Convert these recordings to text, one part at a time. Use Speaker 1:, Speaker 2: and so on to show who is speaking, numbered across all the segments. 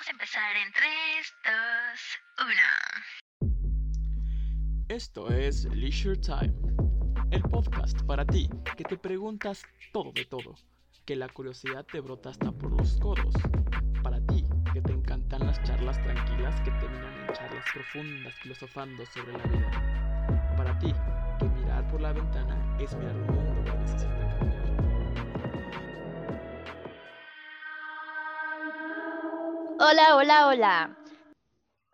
Speaker 1: Vamos a empezar en 3, 2, 1.
Speaker 2: Esto es Leisure Time, el podcast para ti que te preguntas todo de todo, que la curiosidad te brota hasta por los codos, para ti que te encantan las charlas tranquilas que terminan en charlas profundas filosofando sobre la vida, para ti que mirar por la ventana es mirar un mundo que necesita
Speaker 3: Hola, hola, hola.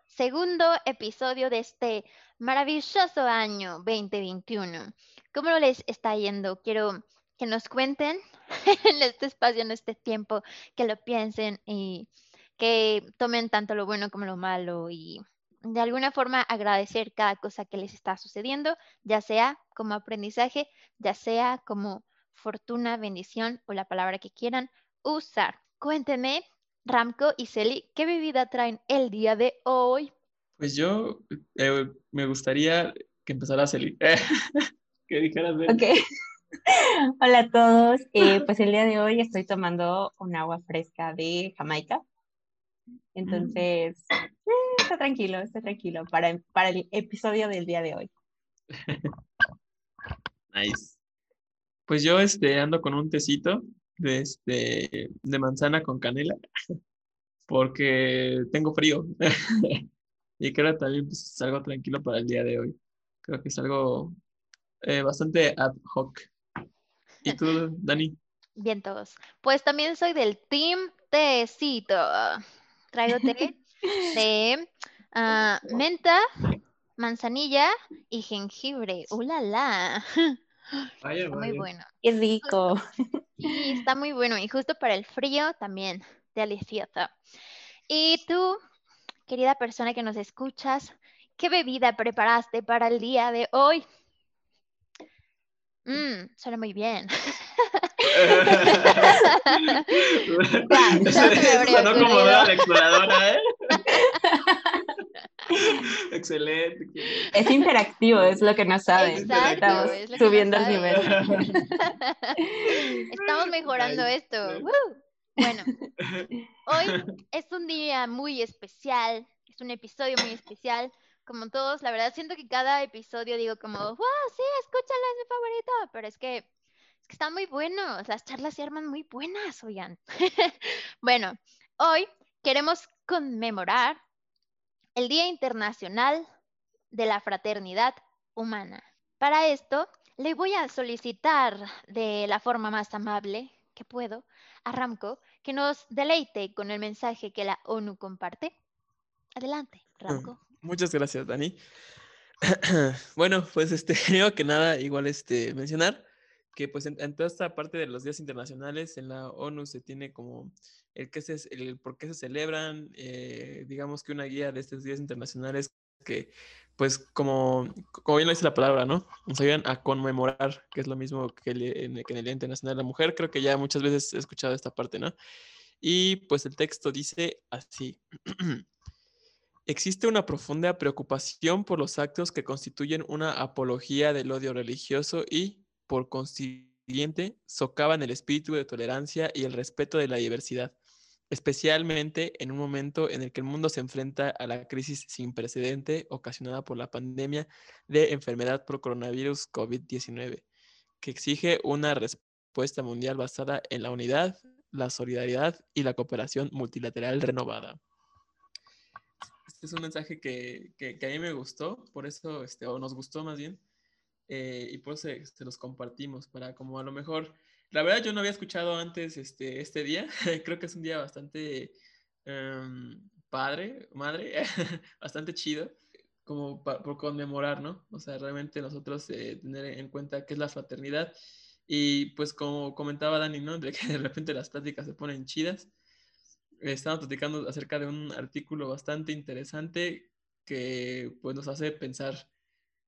Speaker 3: Segundo episodio de este maravilloso año 2021. ¿Cómo les está yendo? Quiero que nos cuenten en este espacio, en este tiempo, que lo piensen y que tomen tanto lo bueno como lo malo y de alguna forma agradecer cada cosa que les está sucediendo, ya sea como aprendizaje, ya sea como fortuna, bendición o la palabra que quieran usar. Cuéntenme Ramco y Celi, ¿qué bebida traen el día de hoy?
Speaker 4: Pues yo eh, me gustaría que empezara Celi. que dijeras
Speaker 5: Ok. Hola a todos. Eh, pues el día de hoy estoy tomando un agua fresca de Jamaica. Entonces, eh, está tranquilo, está tranquilo para, para el episodio del día de hoy.
Speaker 4: Nice. Pues yo este, ando con un tecito de, este, de manzana con canela porque tengo frío y creo también pues, es algo tranquilo para el día de hoy. Creo que es algo eh, bastante ad hoc. ¿Y tú, Dani?
Speaker 3: Bien todos. Pues también soy del team tecito. Traigo té de ah, menta, manzanilla y jengibre. ¡Uh, la, la!
Speaker 4: Vaya,
Speaker 3: Está muy bueno.
Speaker 5: Qué rico.
Speaker 3: Sí, está muy bueno. Y justo para el frío también, delicioso. Y tú, querida persona que nos escuchas, ¿qué bebida preparaste para el día de hoy? Mmm, suena muy bien.
Speaker 4: Sonó como la exploradora, ¿eh? Excelente.
Speaker 5: Es interactivo, es lo que no saben.
Speaker 3: Exacto,
Speaker 5: Estamos
Speaker 3: es que no
Speaker 5: subiendo el nivel.
Speaker 3: Estamos mejorando
Speaker 4: Nice.
Speaker 3: esto. ¡Woo! Bueno, hoy es un día muy especial, es un episodio muy especial. Como todos, la verdad siento que cada episodio digo como, wow, sí, escúchalo, es mi favorito, pero es que, es que están muy buenos, las charlas se arman muy buenas, oigan. bueno, hoy queremos conmemorar el Día Internacional de la Fraternidad Humana. Para esto, le voy a solicitar de la forma más amable que puedo a Ramco que nos deleite con el mensaje que la ONU comparte. Adelante, Ramco.
Speaker 2: Muchas gracias, Dani. Bueno, pues este, primero que nada, igual este, mencionar que pues en, toda esta parte de los días internacionales en la ONU se tiene como el, que se, el por qué se celebran, eh, digamos que una guía de estos días internacionales que pues como, como bien lo dice la palabra, ¿no? Nos ayudan a conmemorar, que es lo mismo que, en, que en el Día Internacional de la Mujer, creo que ya muchas veces he escuchado esta parte, ¿no? Y pues el texto dice así. Existe una profunda preocupación por los actos que constituyen una apología del odio religioso y, por consiguiente, socavan el espíritu de tolerancia y el respeto de la diversidad, especialmente en un momento en el que el mundo se enfrenta a la crisis sin precedente ocasionada por la pandemia de enfermedad por coronavirus COVID-19, que exige una respuesta mundial basada en la unidad, la solidaridad y la cooperación multilateral renovada. Este es un mensaje que, a mí me gustó, por eso, este, o nos gustó más bien, eh, y por eso se, los compartimos, para como a lo mejor, la verdad yo no había escuchado antes este, este día, creo que es un día bastante em, padre, madre, bastante chido, como pa- por conmemorar, ¿no? O sea, realmente nosotros eh, tener en cuenta qué es la fraternidad, y pues como comentaba Dani, ¿no? De que de repente las pláticas se ponen chidas estamos platicando acerca de un artículo bastante interesante que pues nos hace pensar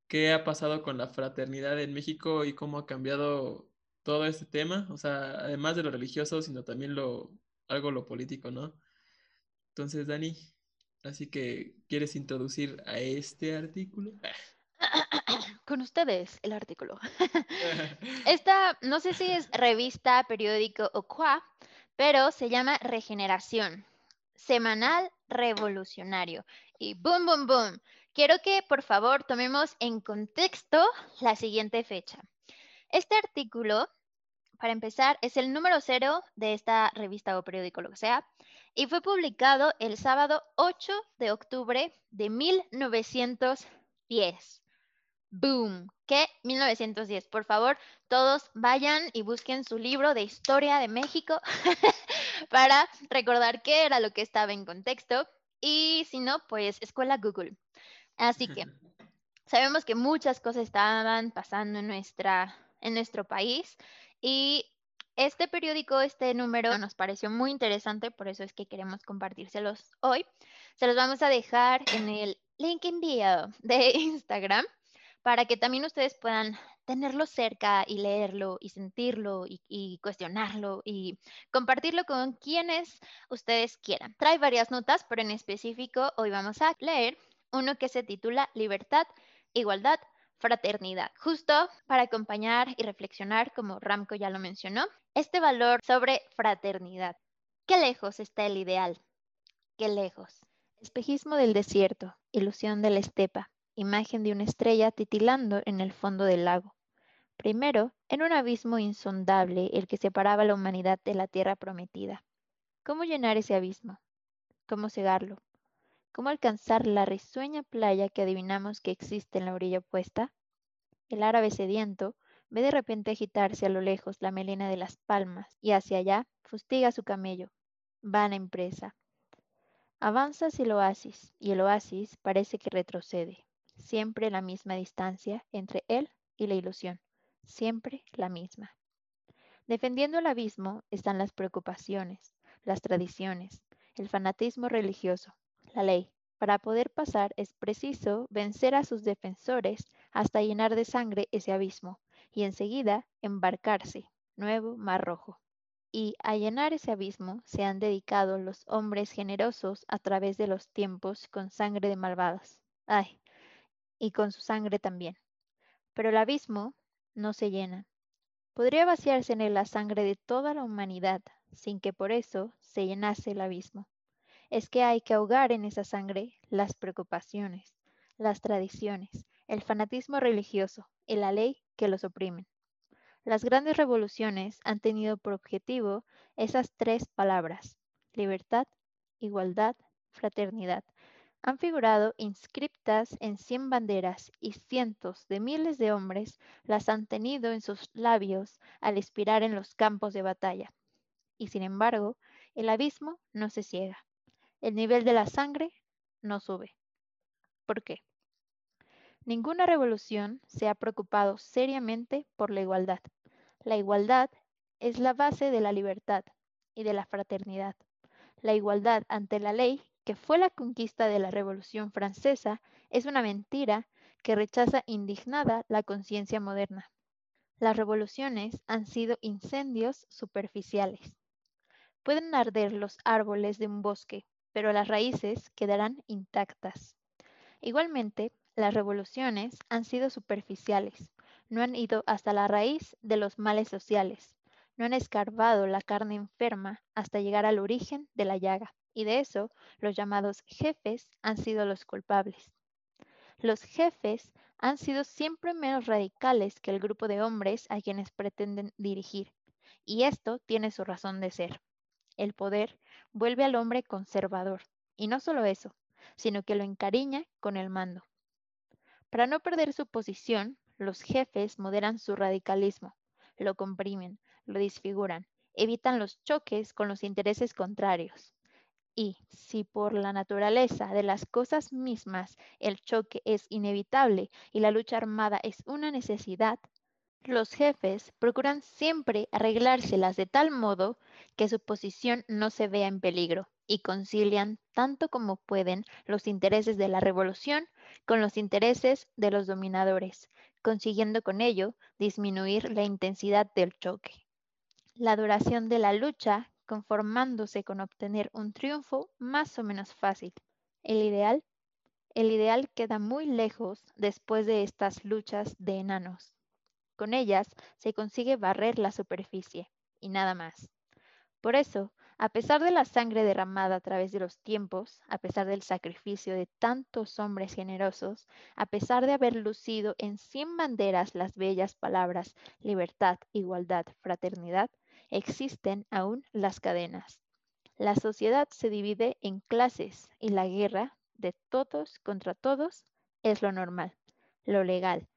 Speaker 2: qué ha pasado con la fraternidad en México y cómo ha cambiado todo este tema, o sea, además de lo religioso, sino también lo algo lo político, ¿no? Entonces, Dani, así que ¿quieres introducir a este artículo?
Speaker 3: Con ustedes el artículo. Esta, no sé si es revista, periódico o cuá, pero se llama Regeneración. semanal revolucionario. Y boom, boom, boom. Quiero que por favor tomemos en contexto la siguiente fecha. Este artículo, para empezar, es el número cero de esta revista o periódico, lo que sea, y fue publicado el sábado 8 de octubre de 1910. Boom. ¿Qué? 1910. Por favor, todos vayan y busquen su libro de historia de México para recordar qué era lo que estaba en contexto. Y si no, pues escuela Google. Así que sabemos que muchas cosas estaban pasando en, nuestra, en nuestro país y este periódico, este número nos pareció muy interesante, por eso es que queremos compartírselos hoy. Se los vamos a dejar en el link en bio de Instagram para que también ustedes puedan tenerlo cerca y leerlo y sentirlo y, cuestionarlo y compartirlo con quienes ustedes quieran. Trae varias notas, pero en específico hoy vamos a leer uno que se titula Libertad, Igualdad, Fraternidad, justo para acompañar y reflexionar, como Ramco ya lo mencionó, este valor sobre fraternidad. ¿Qué lejos está el ideal? ¿Qué lejos? Espejismo del desierto, ilusión de la estepa, imagen de una estrella titilando en el fondo del lago. Primero, en un abismo insondable el que separaba la humanidad de la tierra prometida. ¿Cómo llenar ese abismo? ¿Cómo cegarlo? ¿Cómo alcanzar la risueña playa que adivinamos que existe en la orilla opuesta? El árabe sediento ve de repente agitarse a lo lejos la melena de las palmas y hacia allá fustiga su camello. Vana empresa. Avanza hacia el oasis y el oasis parece que retrocede siempre la misma distancia entre él y la ilusión, siempre la misma. Defendiendo el abismo están las preocupaciones, las tradiciones, el fanatismo religioso, la ley. Para poder pasar es preciso vencer a sus defensores hasta llenar de sangre ese abismo y enseguida embarcarse, nuevo mar rojo. Y a llenar ese abismo se han dedicado los hombres generosos a través de los tiempos con sangre de malvados. Ay, y con su sangre también. Pero el abismo no se llena. Podría vaciarse en él la sangre de toda la humanidad sin que por eso se llenase el abismo. Es que hay que ahogar en esa sangre las preocupaciones, las tradiciones, el fanatismo religioso y la ley que los oprimen. Las grandes revoluciones han tenido por objetivo esas tres palabras, libertad, igualdad, fraternidad, han figurado inscriptas en cien banderas y cientos de miles de hombres las han tenido en sus labios al expirar en los campos de batalla. Y sin embargo, el abismo no se ciega. El nivel de la sangre no sube. ¿Por qué? Ninguna revolución se ha preocupado seriamente por la igualdad. La igualdad es la base de la libertad y de la fraternidad. La igualdad ante la ley que fue la conquista de la Revolución Francesa es una mentira que rechaza indignada la conciencia moderna. Las revoluciones han sido incendios superficiales. Pueden arder los árboles de un bosque, pero las raíces quedarán intactas. Igualmente, las revoluciones han sido superficiales, no han ido hasta la raíz de los males sociales, no han escarbado la carne enferma hasta llegar al origen de la llaga y de eso los llamados jefes han sido los culpables. Los jefes han sido siempre menos radicales que el grupo de hombres a quienes pretenden dirigir, y esto tiene su razón de ser. El poder vuelve al hombre conservador, y no solo eso, sino que lo encariña con el mando. Para no perder su posición, los jefes moderan su radicalismo, lo comprimen, lo disfiguran, evitan los choques con los intereses contrarios, y si por la naturaleza de las cosas mismas el choque es inevitable y la lucha armada es una necesidad, los jefes procuran siempre arreglárselas de tal modo que su posición no se vea en peligro y concilian tanto como pueden los intereses de la revolución con los intereses de los dominadores, consiguiendo con ello disminuir la intensidad del choque. La duración de la lucha conformándose con obtener un triunfo más o menos fácil. El ideal, el ideal queda muy lejos después de estas luchas de enanos. Con ellas se consigue barrer la superficie y nada más. Por eso, A pesar de la sangre derramada a través de los tiempos, a pesar del sacrificio de tantos hombres generosos, a pesar de haber lucido en cien banderas las bellas palabras libertad, igualdad, fraternidad, existen aún las cadenas. La sociedad se divide en clases y la guerra de todos contra todos es lo normal, lo legal,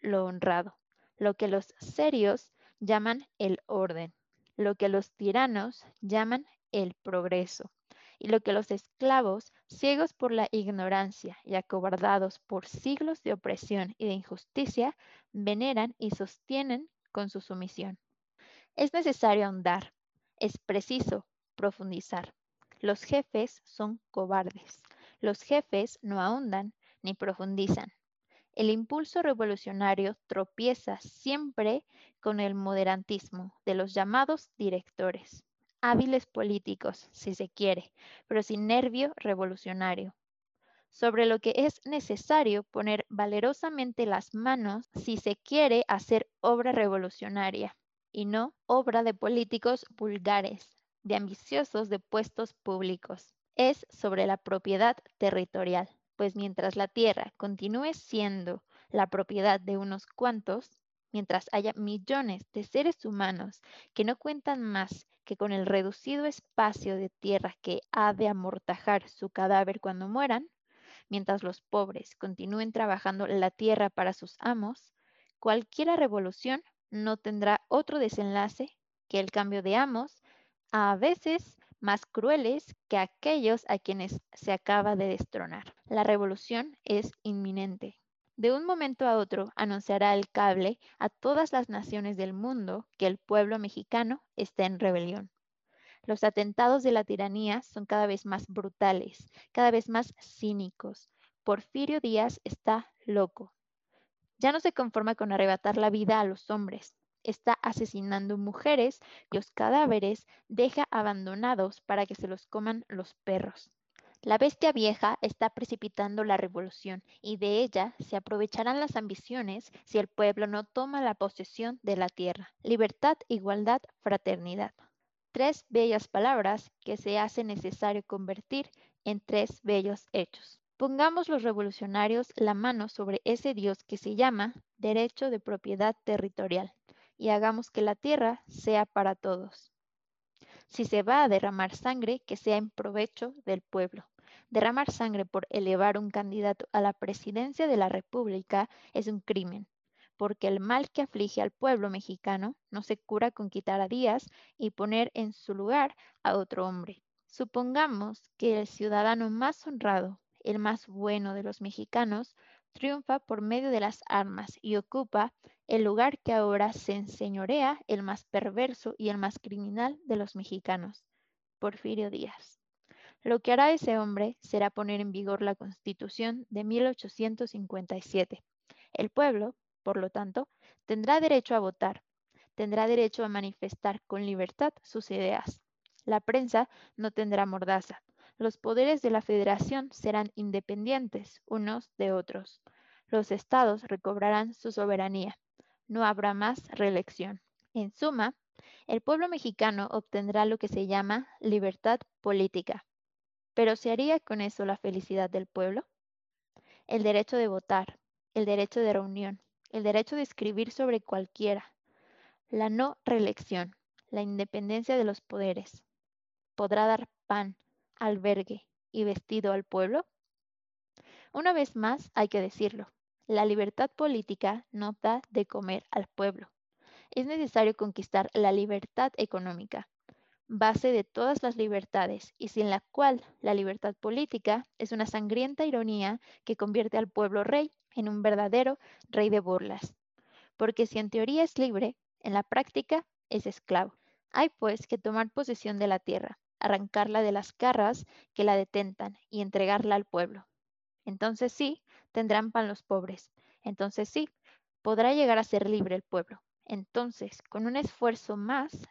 Speaker 3: lo honrado, lo que los serios llaman el orden lo que los tiranos llaman el progreso, y lo que los esclavos, ciegos por la ignorancia y acobardados por siglos de opresión y de injusticia, veneran y sostienen con su sumisión. Es necesario ahondar, es preciso profundizar. Los jefes son cobardes. Los jefes no ahondan ni profundizan. El impulso revolucionario tropieza siempre con el moderantismo de los llamados directores, hábiles políticos, si se quiere, pero sin nervio revolucionario. Sobre lo que es necesario poner valerosamente las manos si se quiere hacer obra revolucionaria y no obra de políticos vulgares, de ambiciosos de puestos públicos. Es sobre la propiedad territorial pues mientras la Tierra continúe siendo la propiedad de unos cuantos, mientras haya millones de seres humanos que no cuentan más que con el reducido espacio de tierra que ha de amortajar su cadáver cuando mueran, mientras los pobres continúen trabajando la tierra para sus amos, cualquier revolución no tendrá otro desenlace que el cambio de amos, a veces más crueles que aquellos a quienes se acaba de destronar. La revolución es inminente. De un momento a otro anunciará el cable a todas las naciones del mundo que el pueblo mexicano está en rebelión. Los atentados de la tiranía son cada vez más brutales, cada vez más cínicos. Porfirio Díaz está loco. Ya no se conforma con arrebatar la vida a los hombres, está asesinando mujeres los cadáveres deja abandonados para que se los coman los perros. La bestia vieja está precipitando la revolución y de ella se aprovecharán las ambiciones si el pueblo no toma la posesión de la tierra. Libertad, igualdad, fraternidad. Tres bellas palabras que se hace necesario convertir en tres bellos hechos. Pongamos los revolucionarios la mano sobre ese Dios que se llama derecho de propiedad territorial y hagamos que la tierra sea para todos. Si se va a derramar sangre, que sea en provecho del pueblo. Derramar sangre por elevar un candidato a la presidencia de la República es un crimen, porque el mal que aflige al pueblo mexicano no se cura con quitar a Díaz y poner en su lugar a otro hombre. Supongamos que el ciudadano más honrado, el más bueno de los mexicanos, triunfa por medio de las armas y ocupa el lugar que ahora se enseñorea el más perverso y el más criminal de los mexicanos, Porfirio Díaz. Lo que hará ese hombre será poner en vigor la Constitución de 1857. El pueblo, por lo tanto, tendrá derecho a votar, tendrá derecho a manifestar con libertad sus ideas. La prensa no tendrá mordaza, los poderes de la federación serán independientes unos de otros. Los estados recobrarán su soberanía. No habrá más reelección. En suma, el pueblo mexicano obtendrá lo que se llama libertad política. Pero ¿se haría con eso la felicidad del pueblo? El derecho de votar, el derecho de reunión, el derecho de escribir sobre cualquiera, la no reelección, la independencia de los poderes. Podrá dar pan, albergue y vestido al pueblo? Una vez más, hay que decirlo, la libertad política no da de comer al pueblo. Es necesario conquistar la libertad económica, base de todas las libertades y sin la cual la libertad política es una sangrienta ironía que convierte al pueblo rey en un verdadero rey de burlas. Porque si en teoría es libre, en la práctica es esclavo. Hay pues que tomar posesión de la tierra, arrancarla de las carras que la detentan y entregarla al pueblo. Entonces sí, tendrán pan los pobres. Entonces sí, podrá llegar a ser libre el pueblo. Entonces, con un esfuerzo más,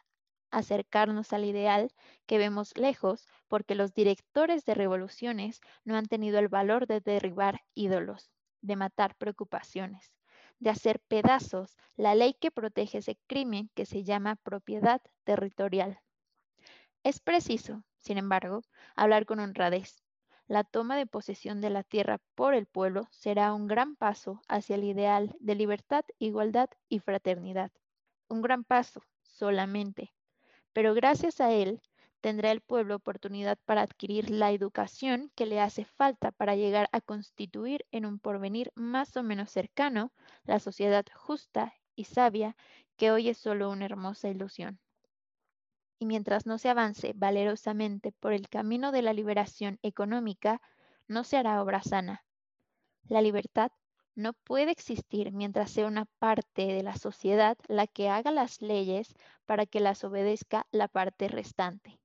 Speaker 3: acercarnos al ideal que vemos lejos porque los directores de revoluciones no han tenido el valor de derribar ídolos, de matar preocupaciones, de hacer pedazos la ley que protege ese crimen que se llama propiedad territorial. Es preciso, sin embargo, hablar con honradez. La toma de posesión de la tierra por el pueblo será un gran paso hacia el ideal de libertad, igualdad y fraternidad. Un gran paso, solamente. Pero gracias a él tendrá el pueblo oportunidad para adquirir la educación que le hace falta para llegar a constituir en un porvenir más o menos cercano la sociedad justa y sabia que hoy es solo una hermosa ilusión. Y mientras no se avance valerosamente por el camino de la liberación económica, no se hará obra sana. La libertad no puede existir mientras sea una parte de la sociedad la que haga las leyes para que las obedezca la parte restante.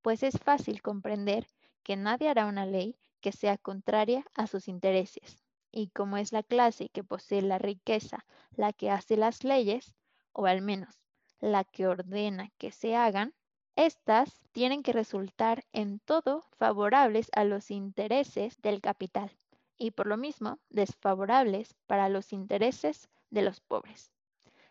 Speaker 3: Pues es fácil comprender que nadie hará una ley que sea contraria a sus intereses. Y como es la clase que posee la riqueza la que hace las leyes, o al menos la que ordena que se hagan, estas tienen que resultar en todo favorables a los intereses del capital y por lo mismo desfavorables para los intereses de los pobres.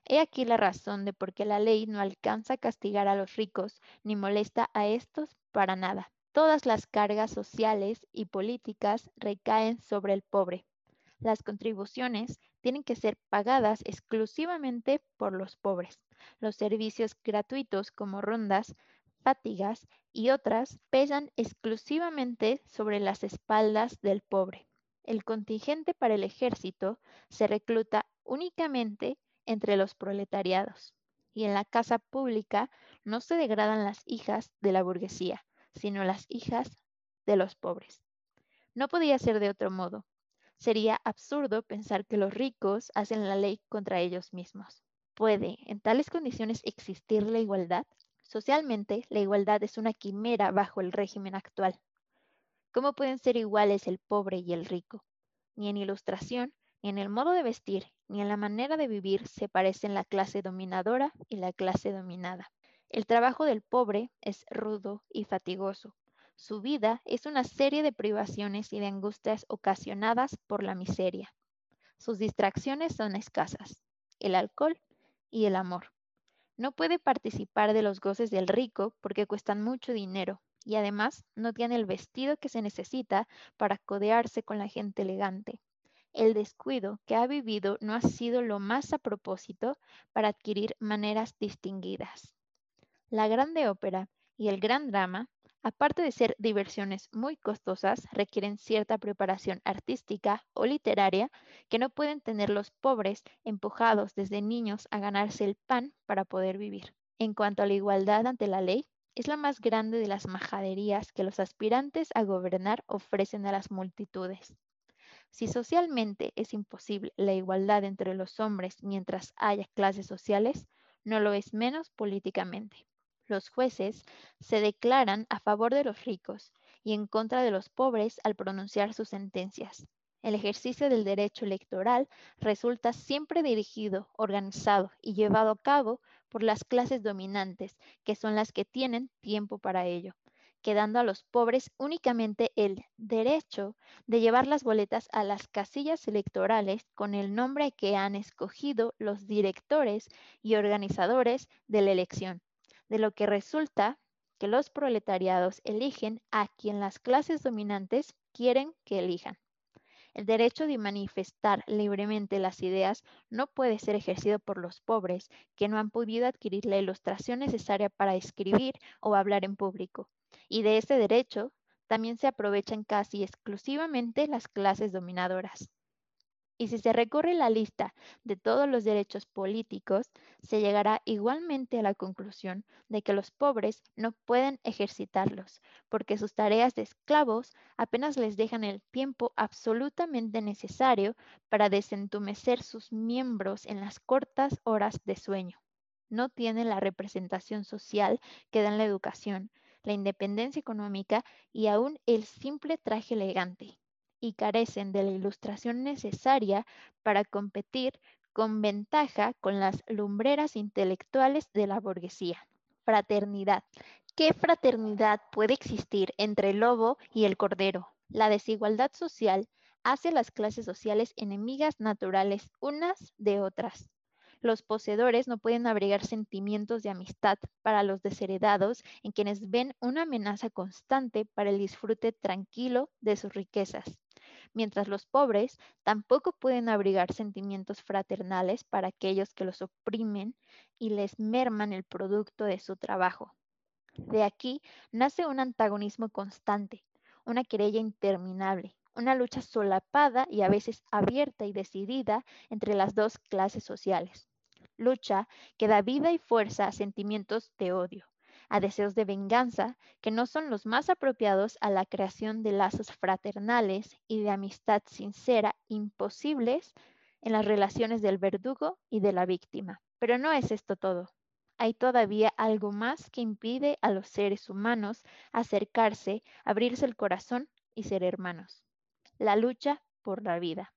Speaker 3: He aquí la razón de por qué la ley no alcanza a castigar a los ricos ni molesta a estos para nada. Todas las cargas sociales y políticas recaen sobre el pobre. Las contribuciones tienen que ser pagadas exclusivamente por los pobres. Los servicios gratuitos como rondas, fatigas y otras pesan exclusivamente sobre las espaldas del pobre. El contingente para el ejército se recluta únicamente entre los proletariados. Y en la casa pública no se degradan las hijas de la burguesía, sino las hijas de los pobres. No podía ser de otro modo. Sería absurdo pensar que los ricos hacen la ley contra ellos mismos. ¿Puede en tales condiciones existir la igualdad? Socialmente, la igualdad es una quimera bajo el régimen actual. ¿Cómo pueden ser iguales el pobre y el rico? Ni en ilustración, ni en el modo de vestir, ni en la manera de vivir se parecen la clase dominadora y la clase dominada. El trabajo del pobre es rudo y fatigoso, su vida es una serie de privaciones y de angustias ocasionadas por la miseria. Sus distracciones son escasas, el alcohol y el amor. No puede participar de los goces del rico porque cuestan mucho dinero y además no tiene el vestido que se necesita para codearse con la gente elegante. El descuido que ha vivido no ha sido lo más a propósito para adquirir maneras distinguidas. La grande ópera y el gran drama Aparte de ser diversiones muy costosas, requieren cierta preparación artística o literaria que no pueden tener los pobres empujados desde niños a ganarse el pan para poder vivir. En cuanto a la igualdad ante la ley, es la más grande de las majaderías que los aspirantes a gobernar ofrecen a las multitudes. Si socialmente es imposible la igualdad entre los hombres mientras haya clases sociales, no lo es menos políticamente los jueces se declaran a favor de los ricos y en contra de los pobres al pronunciar sus sentencias. El ejercicio del derecho electoral resulta siempre dirigido, organizado y llevado a cabo por las clases dominantes, que son las que tienen tiempo para ello, quedando a los pobres únicamente el derecho de llevar las boletas a las casillas electorales con el nombre que han escogido los directores y organizadores de la elección de lo que resulta que los proletariados eligen a quien las clases dominantes quieren que elijan. El derecho de manifestar libremente las ideas no puede ser ejercido por los pobres que no han podido adquirir la ilustración necesaria para escribir o hablar en público. Y de ese derecho también se aprovechan casi exclusivamente las clases dominadoras. Y si se recorre la lista de todos los derechos políticos, se llegará igualmente a la conclusión de que los pobres no pueden ejercitarlos, porque sus tareas de esclavos apenas les dejan el tiempo absolutamente necesario para desentumecer sus miembros en las cortas horas de sueño. No tienen la representación social que dan la educación, la independencia económica y aún el simple traje elegante y carecen de la ilustración necesaria para competir con ventaja con las lumbreras intelectuales de la burguesía. Fraternidad. ¿Qué fraternidad puede existir entre el lobo y el cordero? La desigualdad social hace las clases sociales enemigas naturales unas de otras. Los poseedores no pueden abrigar sentimientos de amistad para los desheredados en quienes ven una amenaza constante para el disfrute tranquilo de sus riquezas mientras los pobres tampoco pueden abrigar sentimientos fraternales para aquellos que los oprimen y les merman el producto de su trabajo. De aquí nace un antagonismo constante, una querella interminable, una lucha solapada y a veces abierta y decidida entre las dos clases sociales. Lucha que da vida y fuerza a sentimientos de odio, a deseos de venganza que no son los más apropiados a la creación de lazos fraternales y de amistad sincera imposibles en las relaciones del verdugo y de la víctima. Pero no es esto todo. Hay todavía algo más que impide a los seres humanos acercarse, abrirse el corazón y ser hermanos. La lucha por la vida.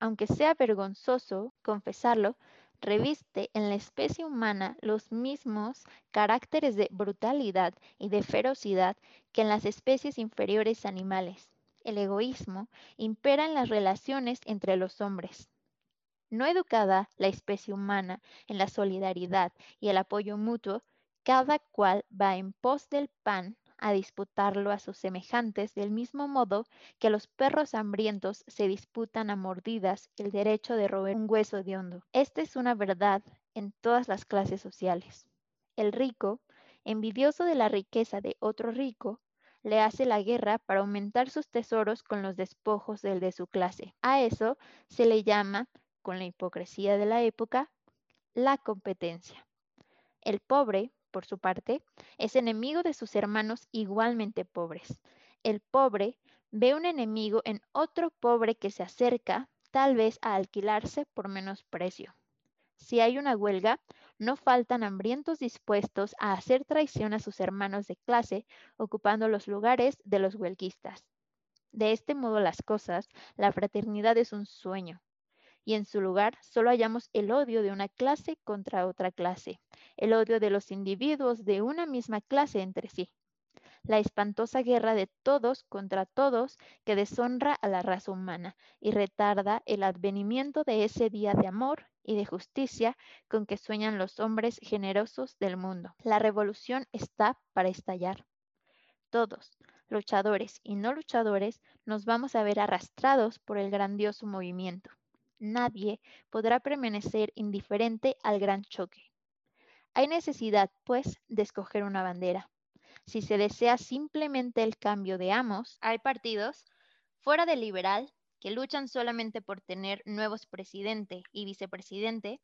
Speaker 3: Aunque sea vergonzoso confesarlo, reviste en la especie humana los mismos caracteres de brutalidad y de ferocidad que en las especies inferiores animales. El egoísmo impera en las relaciones entre los hombres. No educada la especie humana en la solidaridad y el apoyo mutuo, cada cual va en pos del pan a disputarlo a sus semejantes del mismo modo que los perros hambrientos se disputan a mordidas el derecho de roer un hueso de hondo. Esta es una verdad en todas las clases sociales. El rico, envidioso de la riqueza de otro rico, le hace la guerra para aumentar sus tesoros con los despojos del de su clase. A eso se le llama, con la hipocresía de la época, la competencia. El pobre, por su parte, es enemigo de sus hermanos igualmente pobres. El pobre ve un enemigo en otro pobre que se acerca, tal vez a alquilarse por menos precio. Si hay una huelga, no faltan hambrientos dispuestos a hacer traición a sus hermanos de clase, ocupando los lugares de los huelguistas. De este modo las cosas, la fraternidad es un sueño, y en su lugar solo hallamos el odio de una clase contra otra clase, el odio de los individuos de una misma clase entre sí, la espantosa guerra de todos contra todos que deshonra a la raza humana y retarda el advenimiento de ese día de amor y de justicia con que sueñan los hombres generosos del mundo. La revolución está para estallar. Todos, luchadores y no luchadores, nos vamos a ver arrastrados por el grandioso movimiento nadie podrá permanecer indiferente al gran choque. Hay necesidad, pues, de escoger una bandera. Si se desea simplemente el cambio de amos, hay partidos fuera del liberal que luchan solamente por tener nuevos presidente y vicepresidente,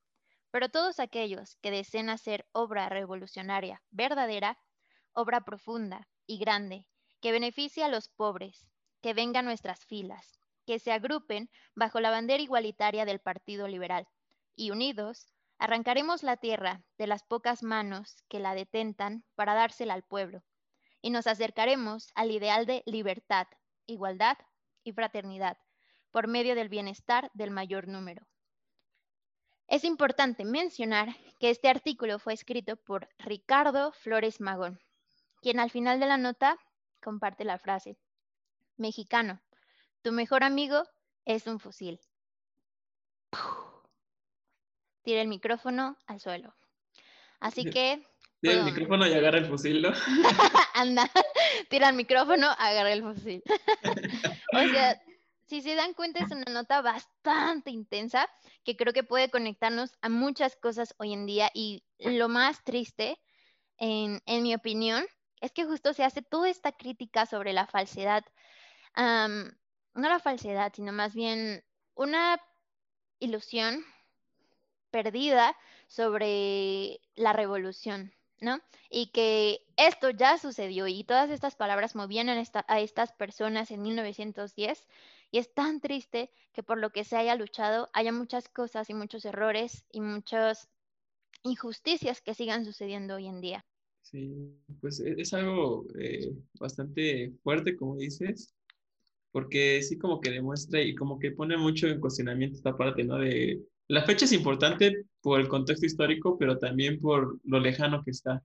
Speaker 3: pero todos aquellos que deseen hacer obra revolucionaria verdadera, obra profunda y grande, que beneficie a los pobres, que venga a nuestras filas, que se agrupen bajo la bandera igualitaria del Partido Liberal y unidos arrancaremos la tierra de las pocas manos que la detentan para dársela al pueblo y nos acercaremos al ideal de libertad, igualdad y fraternidad por medio del bienestar del mayor número. Es importante mencionar que este artículo fue escrito por Ricardo Flores Magón, quien al final de la nota comparte la frase, mexicano, tu mejor amigo es un fusil. Tira el micrófono al suelo. Así que...
Speaker 2: Tira el micrófono y agarra el fusil, ¿no?
Speaker 3: Anda, tira el micrófono, agarra el fusil. o sea, si se dan cuenta es una nota bastante intensa que creo que puede conectarnos a muchas cosas hoy en día y lo más triste, en, mi opinión, es que justo se hace toda esta crítica sobre la falsedad no la falsedad, sino más bien una ilusión perdida sobre la revolución, ¿no? Y que esto ya sucedió y todas estas palabras movían a estas personas en 1910 y es tan triste que por lo que se haya luchado haya muchas cosas y muchos errores y muchas injusticias que sigan sucediendo hoy en día.
Speaker 2: Sí, pues e-, es algo eh, bastante fuerte, como dices, porque sí como que demuestra y como que pone mucho en cuestionamiento esta parte, ¿no? De la fecha es importante por el contexto histórico, pero también por lo lejano que está.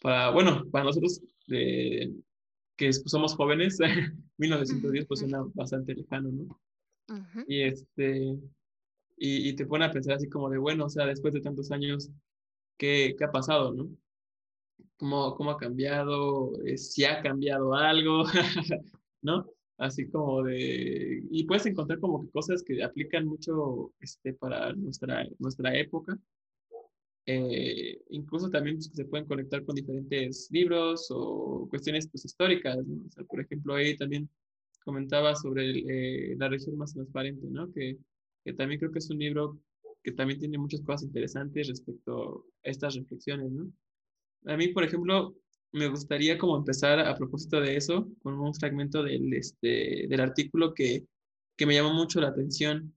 Speaker 2: Para, bueno, para nosotros que somos jóvenes, 1910 pues suena bastante lejano, ¿no? Y este, y, y te pone a pensar así como de, bueno, o sea, después de tantos años, ¿qué, qué ha pasado, no? ¿Cómo, cómo ha cambiado? Eh, ¿Si ha cambiado algo? ¿No? Así como de... Y puedes encontrar como que cosas que aplican mucho este, para nuestra, nuestra época. Eh, incluso también pues, se pueden conectar con diferentes libros o cuestiones pues, históricas. ¿no? O sea, por ejemplo, ahí también comentaba sobre el, eh, la región más transparente, ¿no? Que, que también creo que es un libro que también tiene muchas cosas interesantes respecto a estas reflexiones, ¿no? A mí, por ejemplo, me gustaría como empezar a propósito de eso con un fragmento del, este, del artículo que, que me llamó mucho la atención.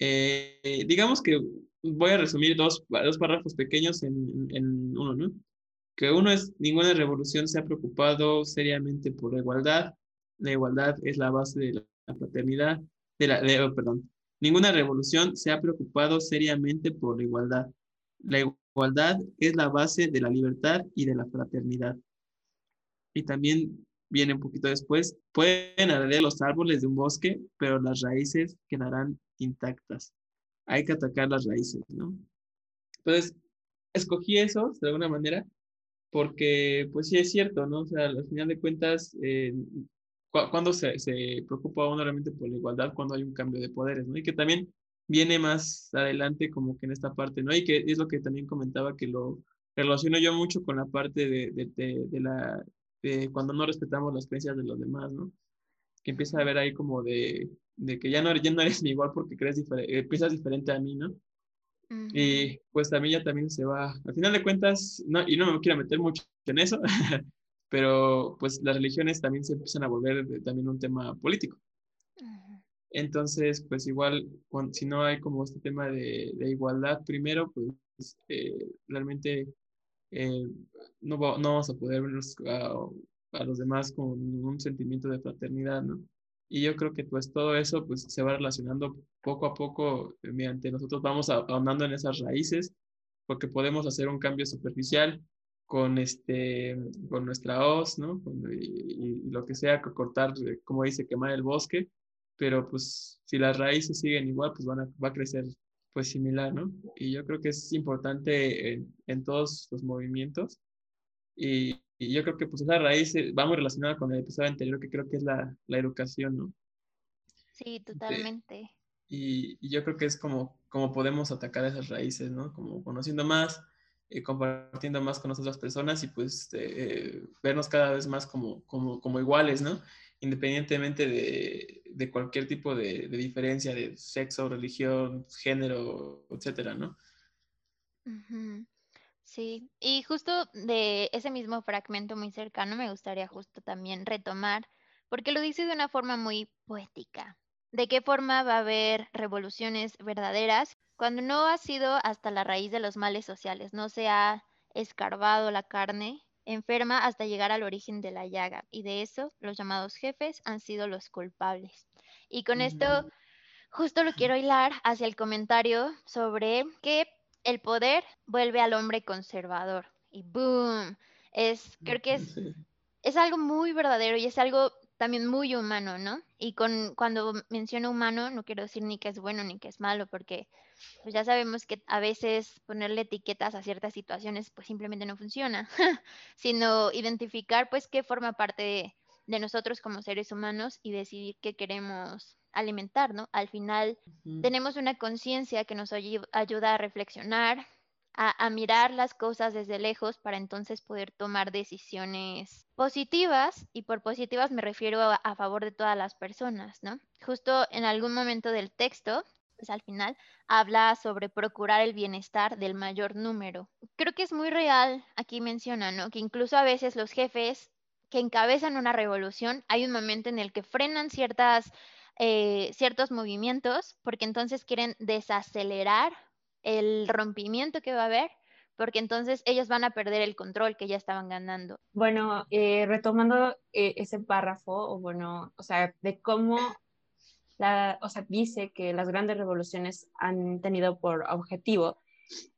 Speaker 2: Eh, digamos que voy a resumir dos, dos párrafos pequeños en, en uno, ¿no? Que uno es, ninguna revolución se ha preocupado seriamente por la igualdad. La igualdad es la base de la fraternidad, de la, de, oh, perdón, Ninguna revolución se ha preocupado seriamente por la igualdad. La igualdad es la base de la libertad y de la fraternidad. Y también viene un poquito después, pueden arder los árboles de un bosque, pero las raíces quedarán intactas. Hay que atacar las raíces, ¿no? Entonces, escogí eso de alguna manera porque, pues sí es cierto, ¿no? O sea, al final de cuentas, eh, cuando se, se preocupa uno realmente por la igualdad, cuando hay un cambio de poderes, ¿no? Y que también viene más adelante como que en esta parte, ¿no? Y que es lo que también comentaba que lo relaciono yo mucho con la parte de, de, de, la, de cuando no respetamos las creencias de los demás, ¿no? Que empieza a ver ahí como de, de que ya no, ya no eres igual porque crees diferente, eh, piensas diferente a mí, ¿no? Uh -huh. Y pues también ya también se va, al final de cuentas, no, y no me quiero meter mucho en eso, pero pues las religiones también se empiezan a volver también un tema político. Entonces, pues igual, si no hay como este tema de, igualdad primero, pues eh, realmente eh, no, no, vamos a poder vernos a, los demás con un sentimiento de fraternidad, ¿no? Y yo creo que pues todo eso pues se va relacionando poco a poco eh, mediante nosotros vamos ahondando en esas raíces, porque podemos hacer un cambio superficial con, este, con nuestra hoz, ¿no? Y, y, lo que sea, cortar, como dice, quemar el bosque, pero pues si las raíces siguen igual, pues van a, va a crecer pues similar, ¿no? Y yo creo que es importante en, en todos los movimientos. Y, y, yo creo que pues esa raíz va muy relacionada con el episodio anterior, que creo que es la, la educación, ¿no?
Speaker 3: Sí, totalmente.
Speaker 2: y, y, yo creo que es como, como podemos atacar esas raíces, ¿no? Como conociendo más, eh, compartiendo más con las otras personas y pues eh, vernos cada vez más como, como, como iguales, ¿no? Independientemente de, cualquier tipo de, de, diferencia de sexo, religión, género, etcétera, ¿no?
Speaker 3: Sí, y justo de ese mismo fragmento muy cercano me gustaría justo también retomar, porque lo dice de una forma muy poética. ¿De qué forma va a haber revoluciones verdaderas cuando no ha sido hasta la raíz de los males sociales, no se ha escarbado la carne enferma hasta llegar al origen de la llaga. Y de eso los llamados jefes han sido los culpables. Y con esto justo lo quiero hilar hacia el comentario sobre que el poder vuelve al hombre conservador. Y boom, es, creo que es, es algo muy verdadero y es algo también muy humano, ¿no? Y con, cuando menciono humano, no quiero decir ni que es bueno ni que es malo, porque pues ya sabemos que a veces ponerle etiquetas a ciertas situaciones pues simplemente no funciona, sino identificar pues qué forma parte de, de, nosotros como seres humanos y decidir qué queremos alimentar, ¿no? Al final uh -huh. tenemos una conciencia que nos ayuda a reflexionar, a, mirar las cosas desde lejos para entonces poder tomar decisiones positivas y por positivas me refiero a, a, favor de todas las personas, ¿no? Justo en algún momento del texto, pues al final, habla sobre procurar el bienestar del mayor número. Creo que es muy real, aquí menciona, ¿no? Que incluso a veces los jefes que encabezan una revolución, hay un momento en el que frenan ciertas, eh, ciertos movimientos porque entonces quieren desacelerar el rompimiento que va a haber, porque entonces ellos van a perder el control que ya estaban ganando.
Speaker 5: Bueno, eh, retomando eh, ese párrafo, o bueno, o sea, de cómo, la, o sea, dice que las grandes revoluciones han tenido por objetivo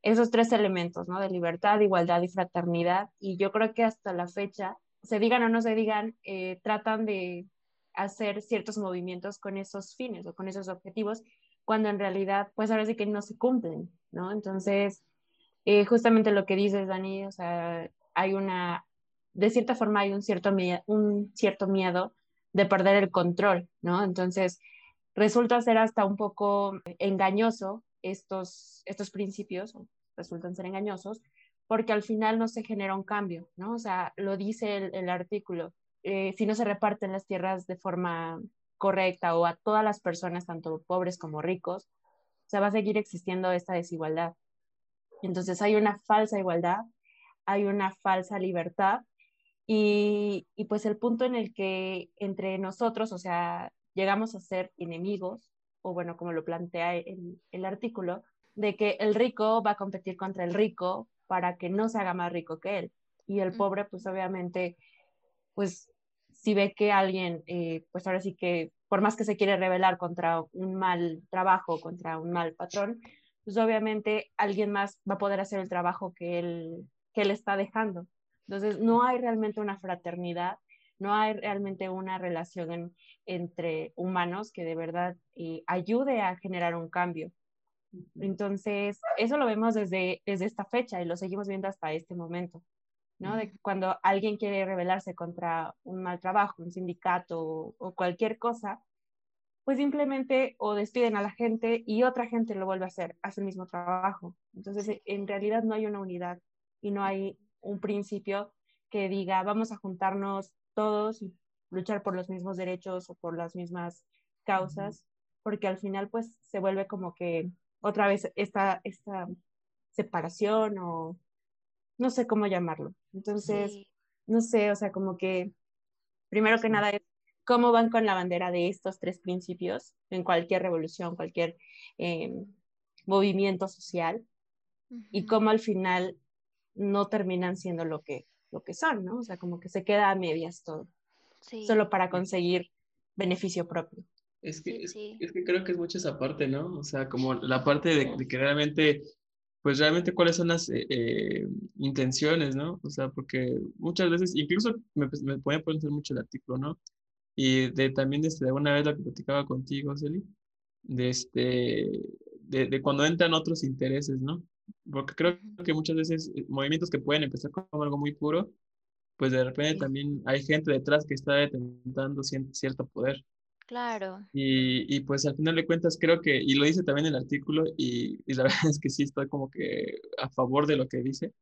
Speaker 5: esos tres elementos, ¿no? De libertad, igualdad y fraternidad, y yo creo que hasta la fecha, se digan o no se digan, eh, tratan de hacer ciertos movimientos con esos fines o con esos objetivos, cuando en realidad, pues ahora sí que no se cumplen, ¿no? Entonces, eh, justamente lo que dices, Dani, o sea, hay una, de cierta forma hay un cierto, un cierto miedo de perder el control, ¿no? Entonces, resulta ser hasta un poco engañoso estos, estos principios, resultan ser engañosos, porque al final no se genera un cambio, ¿no? O sea, lo dice el, el artículo, eh, si no se reparten las tierras de forma correcta o a todas las personas, tanto pobres como ricos, se va a seguir existiendo esta desigualdad. Entonces hay una falsa igualdad, hay una falsa libertad y, y, pues el punto en el que entre nosotros, o sea, llegamos a ser enemigos, o bueno, como lo plantea el, el artículo, de que el rico va a competir contra el rico para que no se haga más rico que él. Y el pobre, pues obviamente, pues si ve que alguien, eh, pues ahora sí que, por más que se quiere rebelar contra un mal trabajo, contra un mal patrón, pues obviamente alguien más va a poder hacer el trabajo que él, que él está dejando. Entonces, no hay realmente una fraternidad, no hay realmente una relación entre humanos que de verdad eh, ayude a generar un cambio. Entonces, eso lo vemos desde, desde esta fecha y lo seguimos viendo hasta este momento, ¿no? De cuando alguien quiere rebelarse contra un mal trabajo, un sindicato o, o cualquier cosa, pues simplemente o despiden a la gente y otra gente lo vuelve a hacer, hace el mismo trabajo. Entonces, en realidad no hay una unidad y no hay un principio que diga, vamos a juntarnos todos y luchar por los mismos derechos o por las mismas causas, porque al final pues se vuelve como que otra vez esta, esta separación o no sé cómo llamarlo. Entonces, sí. no sé, o sea, como que primero que nada es cómo van con la bandera de estos tres principios en cualquier revolución, cualquier eh, movimiento social uh -huh. y cómo al final no terminan siendo lo que, lo que son, ¿no? O sea, como que se queda a medias todo, sí. solo para conseguir beneficio propio.
Speaker 2: Es que, sí, es, es, que creo que es mucho esa parte, ¿no? O sea, como la parte de, de que realmente, pues realmente cuáles son las eh, eh, intenciones, ¿no? O sea, porque muchas veces, incluso me, me pueden poner mucho el artículo, ¿no? Y de también desde alguna vez la que platicaba contigo, Celi, de, este, de, de, cuando entran otros intereses, ¿no? Porque creo que muchas veces eh, movimientos que pueden empezar como algo muy puro, pues de repente también hay gente detrás que está detentando cierto poder.
Speaker 3: Claro.
Speaker 2: Y, y, pues al final de cuentas creo que, y lo dice también el artículo, y, y, la verdad es que sí estoy como que a favor de lo que dice,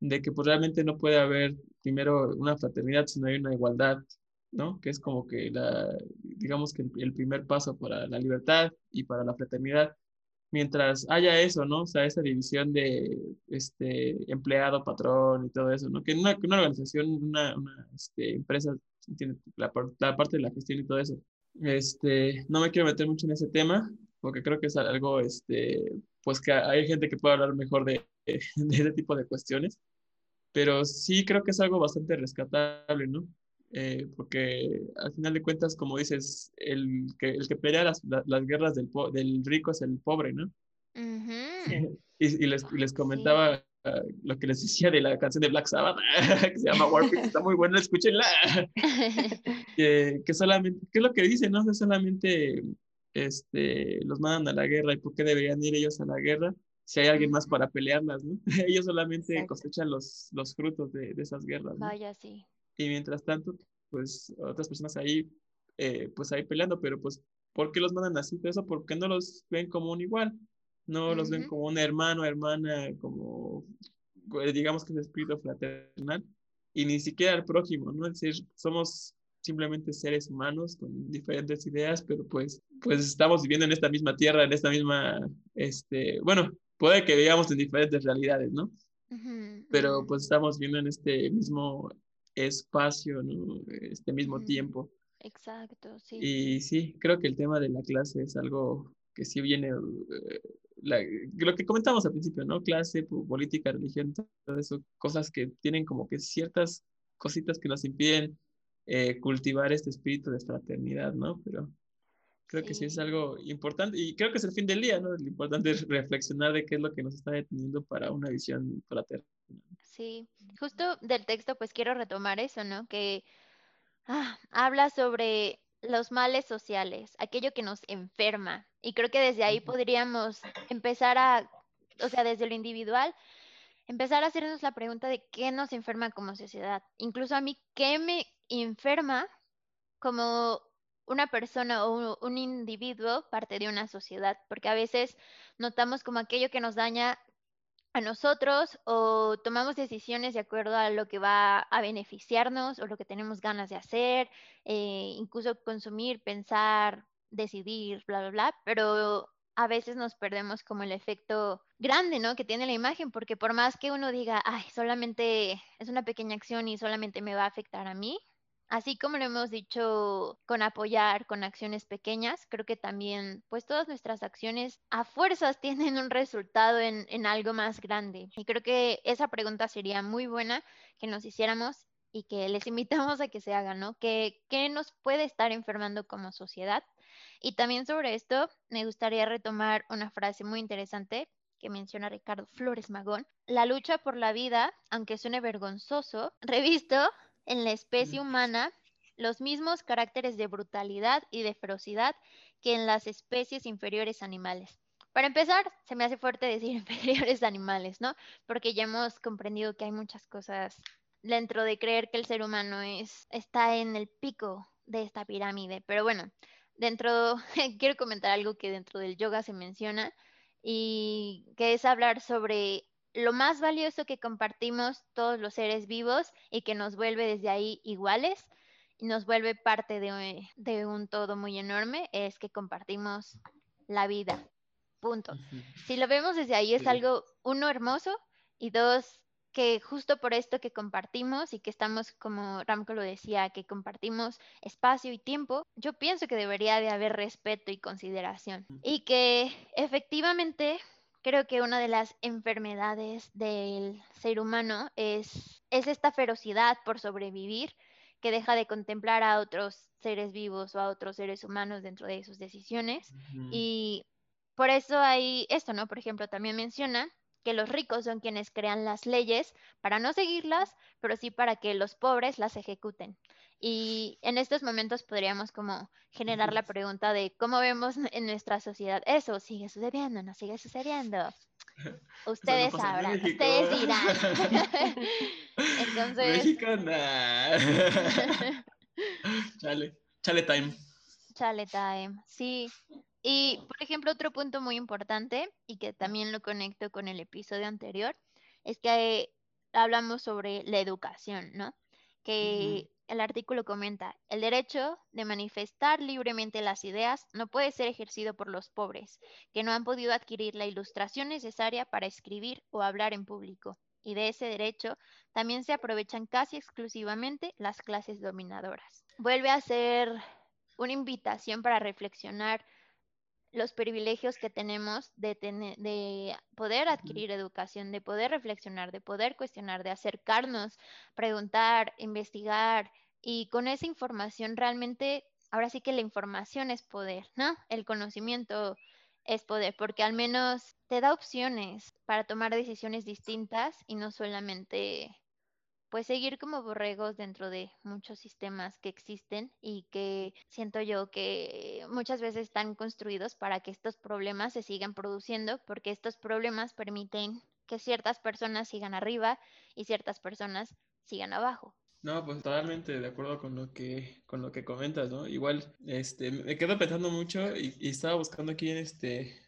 Speaker 2: de que pues realmente no puede haber primero una fraternidad si no hay una igualdad, ¿no? Que es como que la, digamos que el, primer paso para la libertad y para la fraternidad. Mientras haya eso, ¿no? O sea, esa división de este, empleado, patrón y todo eso, ¿no? Que una, una organización, una, una este, empresa tiene la, la parte de la gestión y todo eso, este, no me quiero meter mucho en ese tema, porque creo que es algo, este, pues que hay gente que puede hablar mejor de, de, ese tipo de cuestiones, pero sí creo que es algo bastante rescatable, ¿no? Eh, porque al final de cuentas, como dices, el que, el que pelea las, las guerras del, del rico es el pobre, ¿no?
Speaker 3: Uh -huh.
Speaker 2: y, y, les, y les comentaba. Uh, lo que les decía de la canción de Black Sabbath, que se llama Warpix, está muy buena, escúchenla. que, que solamente, ¿qué es lo que dice? No, solamente este, los mandan a la guerra y por qué deberían ir ellos a la guerra si hay alguien más para pelearlas, ¿no? ellos solamente Exacto. cosechan los, los frutos de, de esas guerras. ¿no?
Speaker 3: Vaya, sí.
Speaker 2: Y mientras tanto, pues otras personas ahí, eh, pues ahí peleando, pero pues, ¿por qué los mandan así? Pero eso, ¿por qué no los ven como un igual? No uh -huh. los ven como un hermano, hermana, como, eh, digamos que es espíritu fraternal, y ni siquiera el prójimo, ¿no? Es decir, somos simplemente seres humanos con diferentes ideas, pero pues, pues estamos viviendo en esta misma tierra, en esta misma, este, bueno, puede que vivamos en diferentes realidades, ¿no? Uh -huh. Pero pues estamos viviendo en este mismo espacio, ¿no? Este mismo tiempo.
Speaker 3: Exacto, sí.
Speaker 2: Y sí, creo que el tema de la clase es algo que sí viene, eh, la, lo que comentamos al principio, ¿no? Clase, política, religión, todo eso, cosas que tienen como que ciertas cositas que nos impiden eh, cultivar este espíritu de fraternidad, ¿no? Pero creo sí. que sí es algo importante y creo que es el fin del día, ¿no? Lo importante es reflexionar de qué es lo que nos está deteniendo para una visión fraterna.
Speaker 3: Sí, justo del texto pues quiero retomar eso, ¿no? Que ah, habla sobre los males sociales, aquello que nos enferma. Y creo que desde ahí podríamos empezar a, o sea, desde lo individual, empezar a hacernos la pregunta de qué nos enferma como sociedad. Incluso a mí, ¿qué me enferma como una persona o un, individuo parte de una sociedad? Porque a veces notamos como aquello que nos daña a nosotros o tomamos decisiones de acuerdo a lo que va a beneficiarnos o lo que tenemos ganas de hacer, eh, incluso consumir, pensar, decidir, bla, bla, bla, pero a veces nos perdemos como el efecto grande, ¿no? Que tiene la imagen, porque por más que uno diga, ay, solamente es una pequeña acción y solamente me va a afectar a mí, Así como lo hemos dicho con apoyar, con acciones pequeñas, creo que también, pues todas nuestras acciones a fuerzas tienen un resultado en, algo más grande. Y creo que esa pregunta sería muy buena que nos hiciéramos y que les invitamos a que se hagan, ¿no? ¿Qué, ¿Qué nos puede estar enfermando como sociedad? Y también sobre esto me gustaría retomar una frase muy interesante que menciona Ricardo Flores Magón. La lucha por la vida, aunque suene vergonzoso, revisto en la especie humana los mismos caracteres de brutalidad y de ferocidad que en las especies inferiores animales. Para empezar, se me hace fuerte decir inferiores animales, ¿no? Porque ya hemos comprendido que hay muchas cosas dentro de creer que el ser humano es, está en el pico de esta pirámide. Pero bueno, dentro, quiero comentar algo que dentro del yoga se menciona y que es hablar sobre lo más valioso que compartimos todos los seres vivos y que nos vuelve desde ahí iguales y nos vuelve parte de, un todo muy enorme es que compartimos la vida. Punto. Si lo vemos desde ahí es algo, uno, hermoso y dos, que justo por esto que compartimos y que estamos, como Ramco lo decía, que compartimos espacio y tiempo, yo pienso que debería de haber respeto y consideración. Y que efectivamente creo que una de las enfermedades del ser humano es, es esta ferocidad por sobrevivir que deja de contemplar a otros seres vivos o a otros seres humanos dentro de sus decisiones. Y por eso hay esto, ¿no? Por ejemplo, también menciona que los ricos son quienes crean las leyes para no seguirlas, pero sí para que los pobres las ejecuten. Y en estos momentos podríamos como generar la pregunta de cómo vemos en nuestra sociedad eso, sigue sucediendo, no sigue sucediendo. Ustedes sabrán, ustedes dirán. Entonces.
Speaker 2: México, chale, chale time.
Speaker 3: Chale time, sí. Y, por ejemplo, otro punto muy importante y que también lo conecto con el episodio anterior, es que hablamos sobre la educación, ¿no? Que el artículo comenta, el derecho de manifestar libremente las ideas no puede ser ejercido por los pobres, que no han podido adquirir la ilustración necesaria para escribir o hablar en público, y de ese derecho también se aprovechan casi exclusivamente las clases dominadoras. Vuelve a ser una invitación para reflexionar los privilegios que tenemos de, de poder adquirir educación, de poder reflexionar, de poder cuestionar, de acercarnos, preguntar, investigar y con esa información realmente, ahora sí que la información es poder, ¿no? El conocimiento es poder, porque al menos te da opciones para tomar decisiones distintas y no solamente pues seguir como borregos dentro de muchos sistemas que existen y que siento yo que muchas veces están construidos para que estos problemas se sigan produciendo porque estos problemas permiten que ciertas personas sigan arriba y ciertas personas sigan abajo.
Speaker 2: No, pues totalmente de acuerdo con lo que con lo que comentas, ¿no? Igual, este, me quedo pensando mucho y, estaba buscando aquí en este,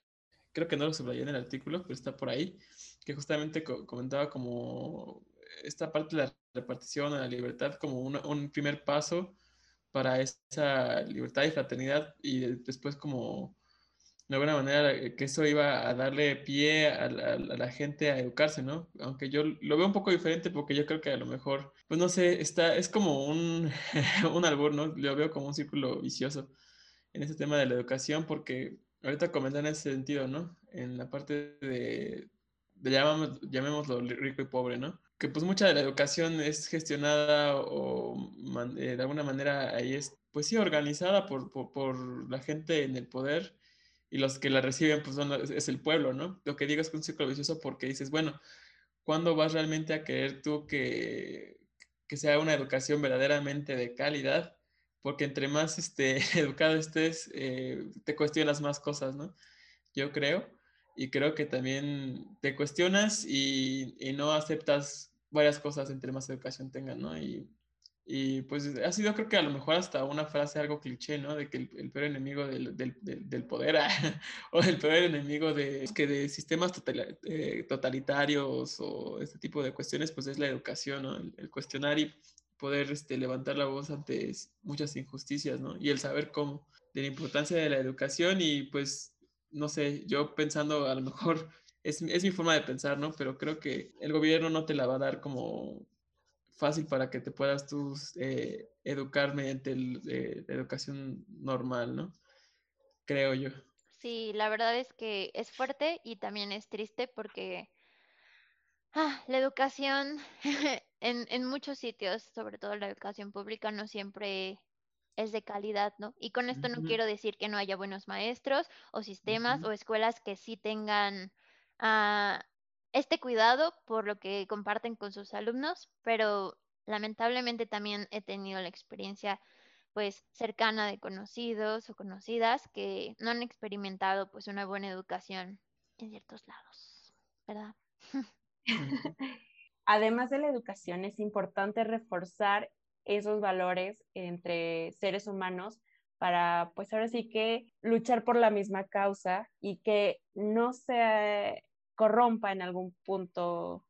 Speaker 2: creo que no lo subrayé en el artículo, pero está por ahí, que justamente comentaba como esta parte de la repartición a la libertad como un primer paso para esa libertad y fraternidad y después como de alguna manera eh, que eso iba a darle pie a la, gente a educarse, ¿no? Aunque yo lo veo un poco diferente porque yo creo que a lo mejor, pues no sé, está, es como un, un albur, ¿no? Lo veo como un círculo vicioso en este tema de la educación porque ahorita comentan en ese sentido, ¿no? En la parte de, de llamamos, llamémoslo rico y pobre, ¿no? Que pues mucha de la educación es gestionada o eh, de alguna manera ahí es, pues sí, organizada por, por, la gente en el poder y los que la reciben pues son, es el pueblo, ¿no? Lo que digo es que un círculo vicioso porque dices, bueno, ¿cuándo vas realmente a querer tú que, que sea una educación verdaderamente de calidad porque entre más este, educado estés, eh, te cuestionas más cosas, ¿no? Yo creo, y creo que también te cuestionas y, y no aceptas varias cosas entre más educación tengan, ¿no? Y y pues ha sido creo que a lo mejor hasta una frase algo cliché, ¿no? De que el, peor enemigo del, del, del, poder o el peor enemigo de, que de sistemas eh, totalitarios o este tipo de cuestiones, pues es la educación, ¿no? El, cuestionar y poder este, levantar la voz ante muchas injusticias, ¿no? Y el saber cómo, de la importancia de la educación y pues, no sé, yo pensando a lo mejor, es, es mi forma de pensar, ¿no? Pero creo que el gobierno no te la va a dar como fácil para que te puedas tú eh, educar mediante eh, la educación normal, ¿no? Creo yo.
Speaker 3: Sí, la verdad es que es fuerte y también es triste porque ah, la educación en, en muchos sitios, sobre todo la educación pública, no siempre es de calidad, ¿no? Y con esto no quiero decir que no haya buenos maestros o sistemas o escuelas que sí tengan este cuidado por lo que comparten con sus alumnos, pero lamentablemente también he tenido la experiencia pues cercana de conocidos o conocidas que no han experimentado pues una buena educación en ciertos lados, ¿verdad?
Speaker 5: Además de la educación es importante reforzar esos valores entre seres humanos para pues ahora sí que luchar por la misma causa y que no se corrompa en algún punto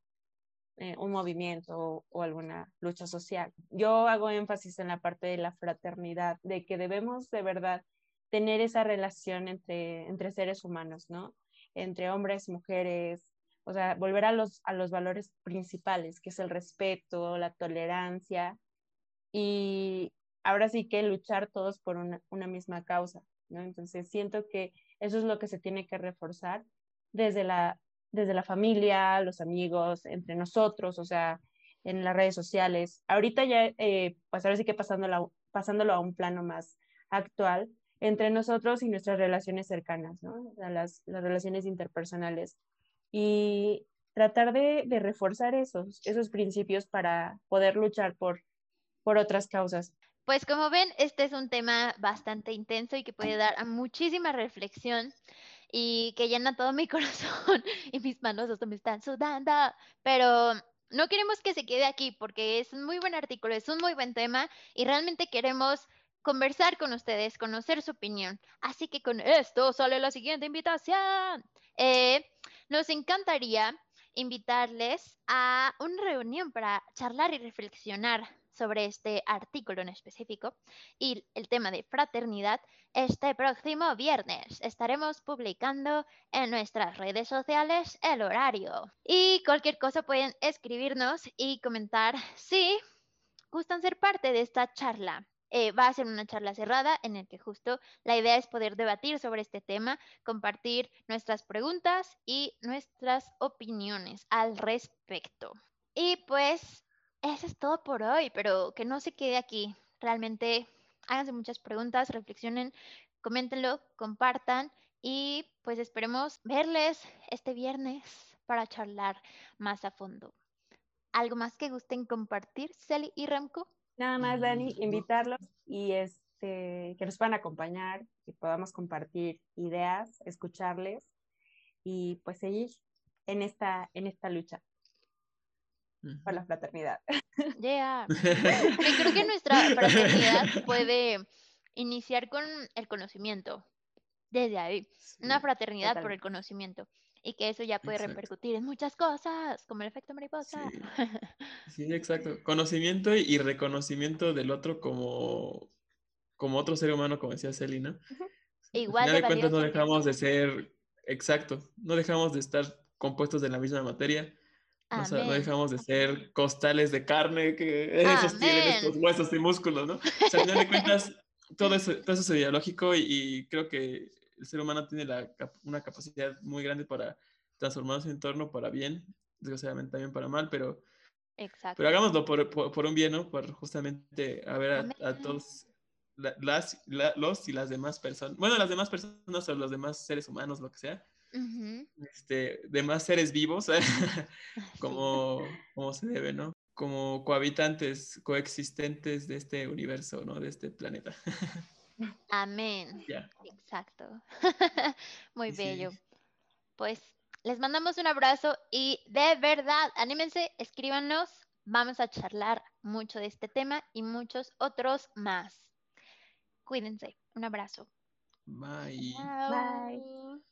Speaker 5: eh, un movimiento o, alguna lucha social. Yo hago énfasis en la parte de la fraternidad, de que debemos de verdad tener esa relación entre, entre seres humanos, ¿no? Entre hombres, mujeres, o sea, volver a los, a los valores principales, que es el respeto, la tolerancia y ahora sí que luchar todos por una, una misma causa, ¿no? Entonces siento que eso es lo que se tiene que reforzar desde la desde la familia, los amigos, entre nosotros, o sea, en las redes sociales. Ahorita ya, eh, pues ahora sí que pasándolo, pasándolo a un plano más actual, entre nosotros y nuestras relaciones cercanas, ¿no? Las, las, relaciones interpersonales. Y tratar de, de, reforzar esos, esos principios para poder luchar por, por otras causas.
Speaker 3: Pues como ven, este es un tema bastante intenso y que puede dar a muchísima reflexión y que llena todo mi corazón y mis manos hasta me están sudando, pero no queremos que se quede aquí porque es un muy buen artículo, es un muy buen tema y realmente queremos conversar con ustedes, conocer su opinión. Así que con esto sale la siguiente invitación. Eh, nos encantaría invitarles a una reunión para charlar y reflexionar sobre este artículo en específico y el tema de fraternidad este próximo viernes. Estaremos publicando en nuestras redes sociales el horario. Y cualquier cosa pueden escribirnos y comentar si gustan ser parte de esta charla. Eh, va a ser una charla cerrada en el que justo la idea es poder debatir sobre este tema, compartir nuestras preguntas y nuestras opiniones al respecto. Y pues eso es todo por hoy, pero que no se quede aquí. Realmente háganse muchas preguntas, reflexionen, coméntenlo, compartan y pues esperemos verles este viernes para charlar más a fondo. ¿Algo más que gusten compartir, Celi y Remco?
Speaker 5: Nada más, Dani, invitarlos y este, que nos puedan acompañar, que podamos compartir ideas, escucharles y pues seguir en esta, en esta lucha por la fraternidad.
Speaker 3: Yeah. creo que nuestra fraternidad puede iniciar con el conocimiento, desde ahí, una fraternidad por el conocimiento. Y que eso ya puede repercutir en muchas cosas, como el efecto mariposa.
Speaker 2: Sí, exacto. Conocimiento y reconocimiento del otro como, como otro ser humano, como decía Celina.
Speaker 3: Igual.
Speaker 2: Al de cuentas no dejamos de ser, exacto, no dejamos de estar compuestos de la misma materia no, dejamos de ser costales de carne que sostienen estos huesos y músculos, ¿no? O sea, al final de cuentas, todo eso, todo eso es ideológico y, creo que el ser humano tiene la, una capacidad muy grande para transformar su entorno para bien, desgraciadamente también para mal, pero, pero hagámoslo por, por, un bien, ¿no? Por justamente a ver a, todos las, los y las demás personas, bueno, las demás personas o los demás seres humanos, lo que sea, este, de más seres vivos, como, como se debe, ¿no? como cohabitantes, coexistentes de este universo, ¿no? De este planeta.
Speaker 3: Amén.
Speaker 2: Ya.
Speaker 3: Exacto. Muy
Speaker 2: Sí, sí.
Speaker 3: bello. Pues les mandamos un abrazo y de verdad, anímense, escríbanos. Vamos a charlar mucho de este tema y muchos otros más. Cuídense. Un abrazo.
Speaker 2: Bye.
Speaker 5: Bye.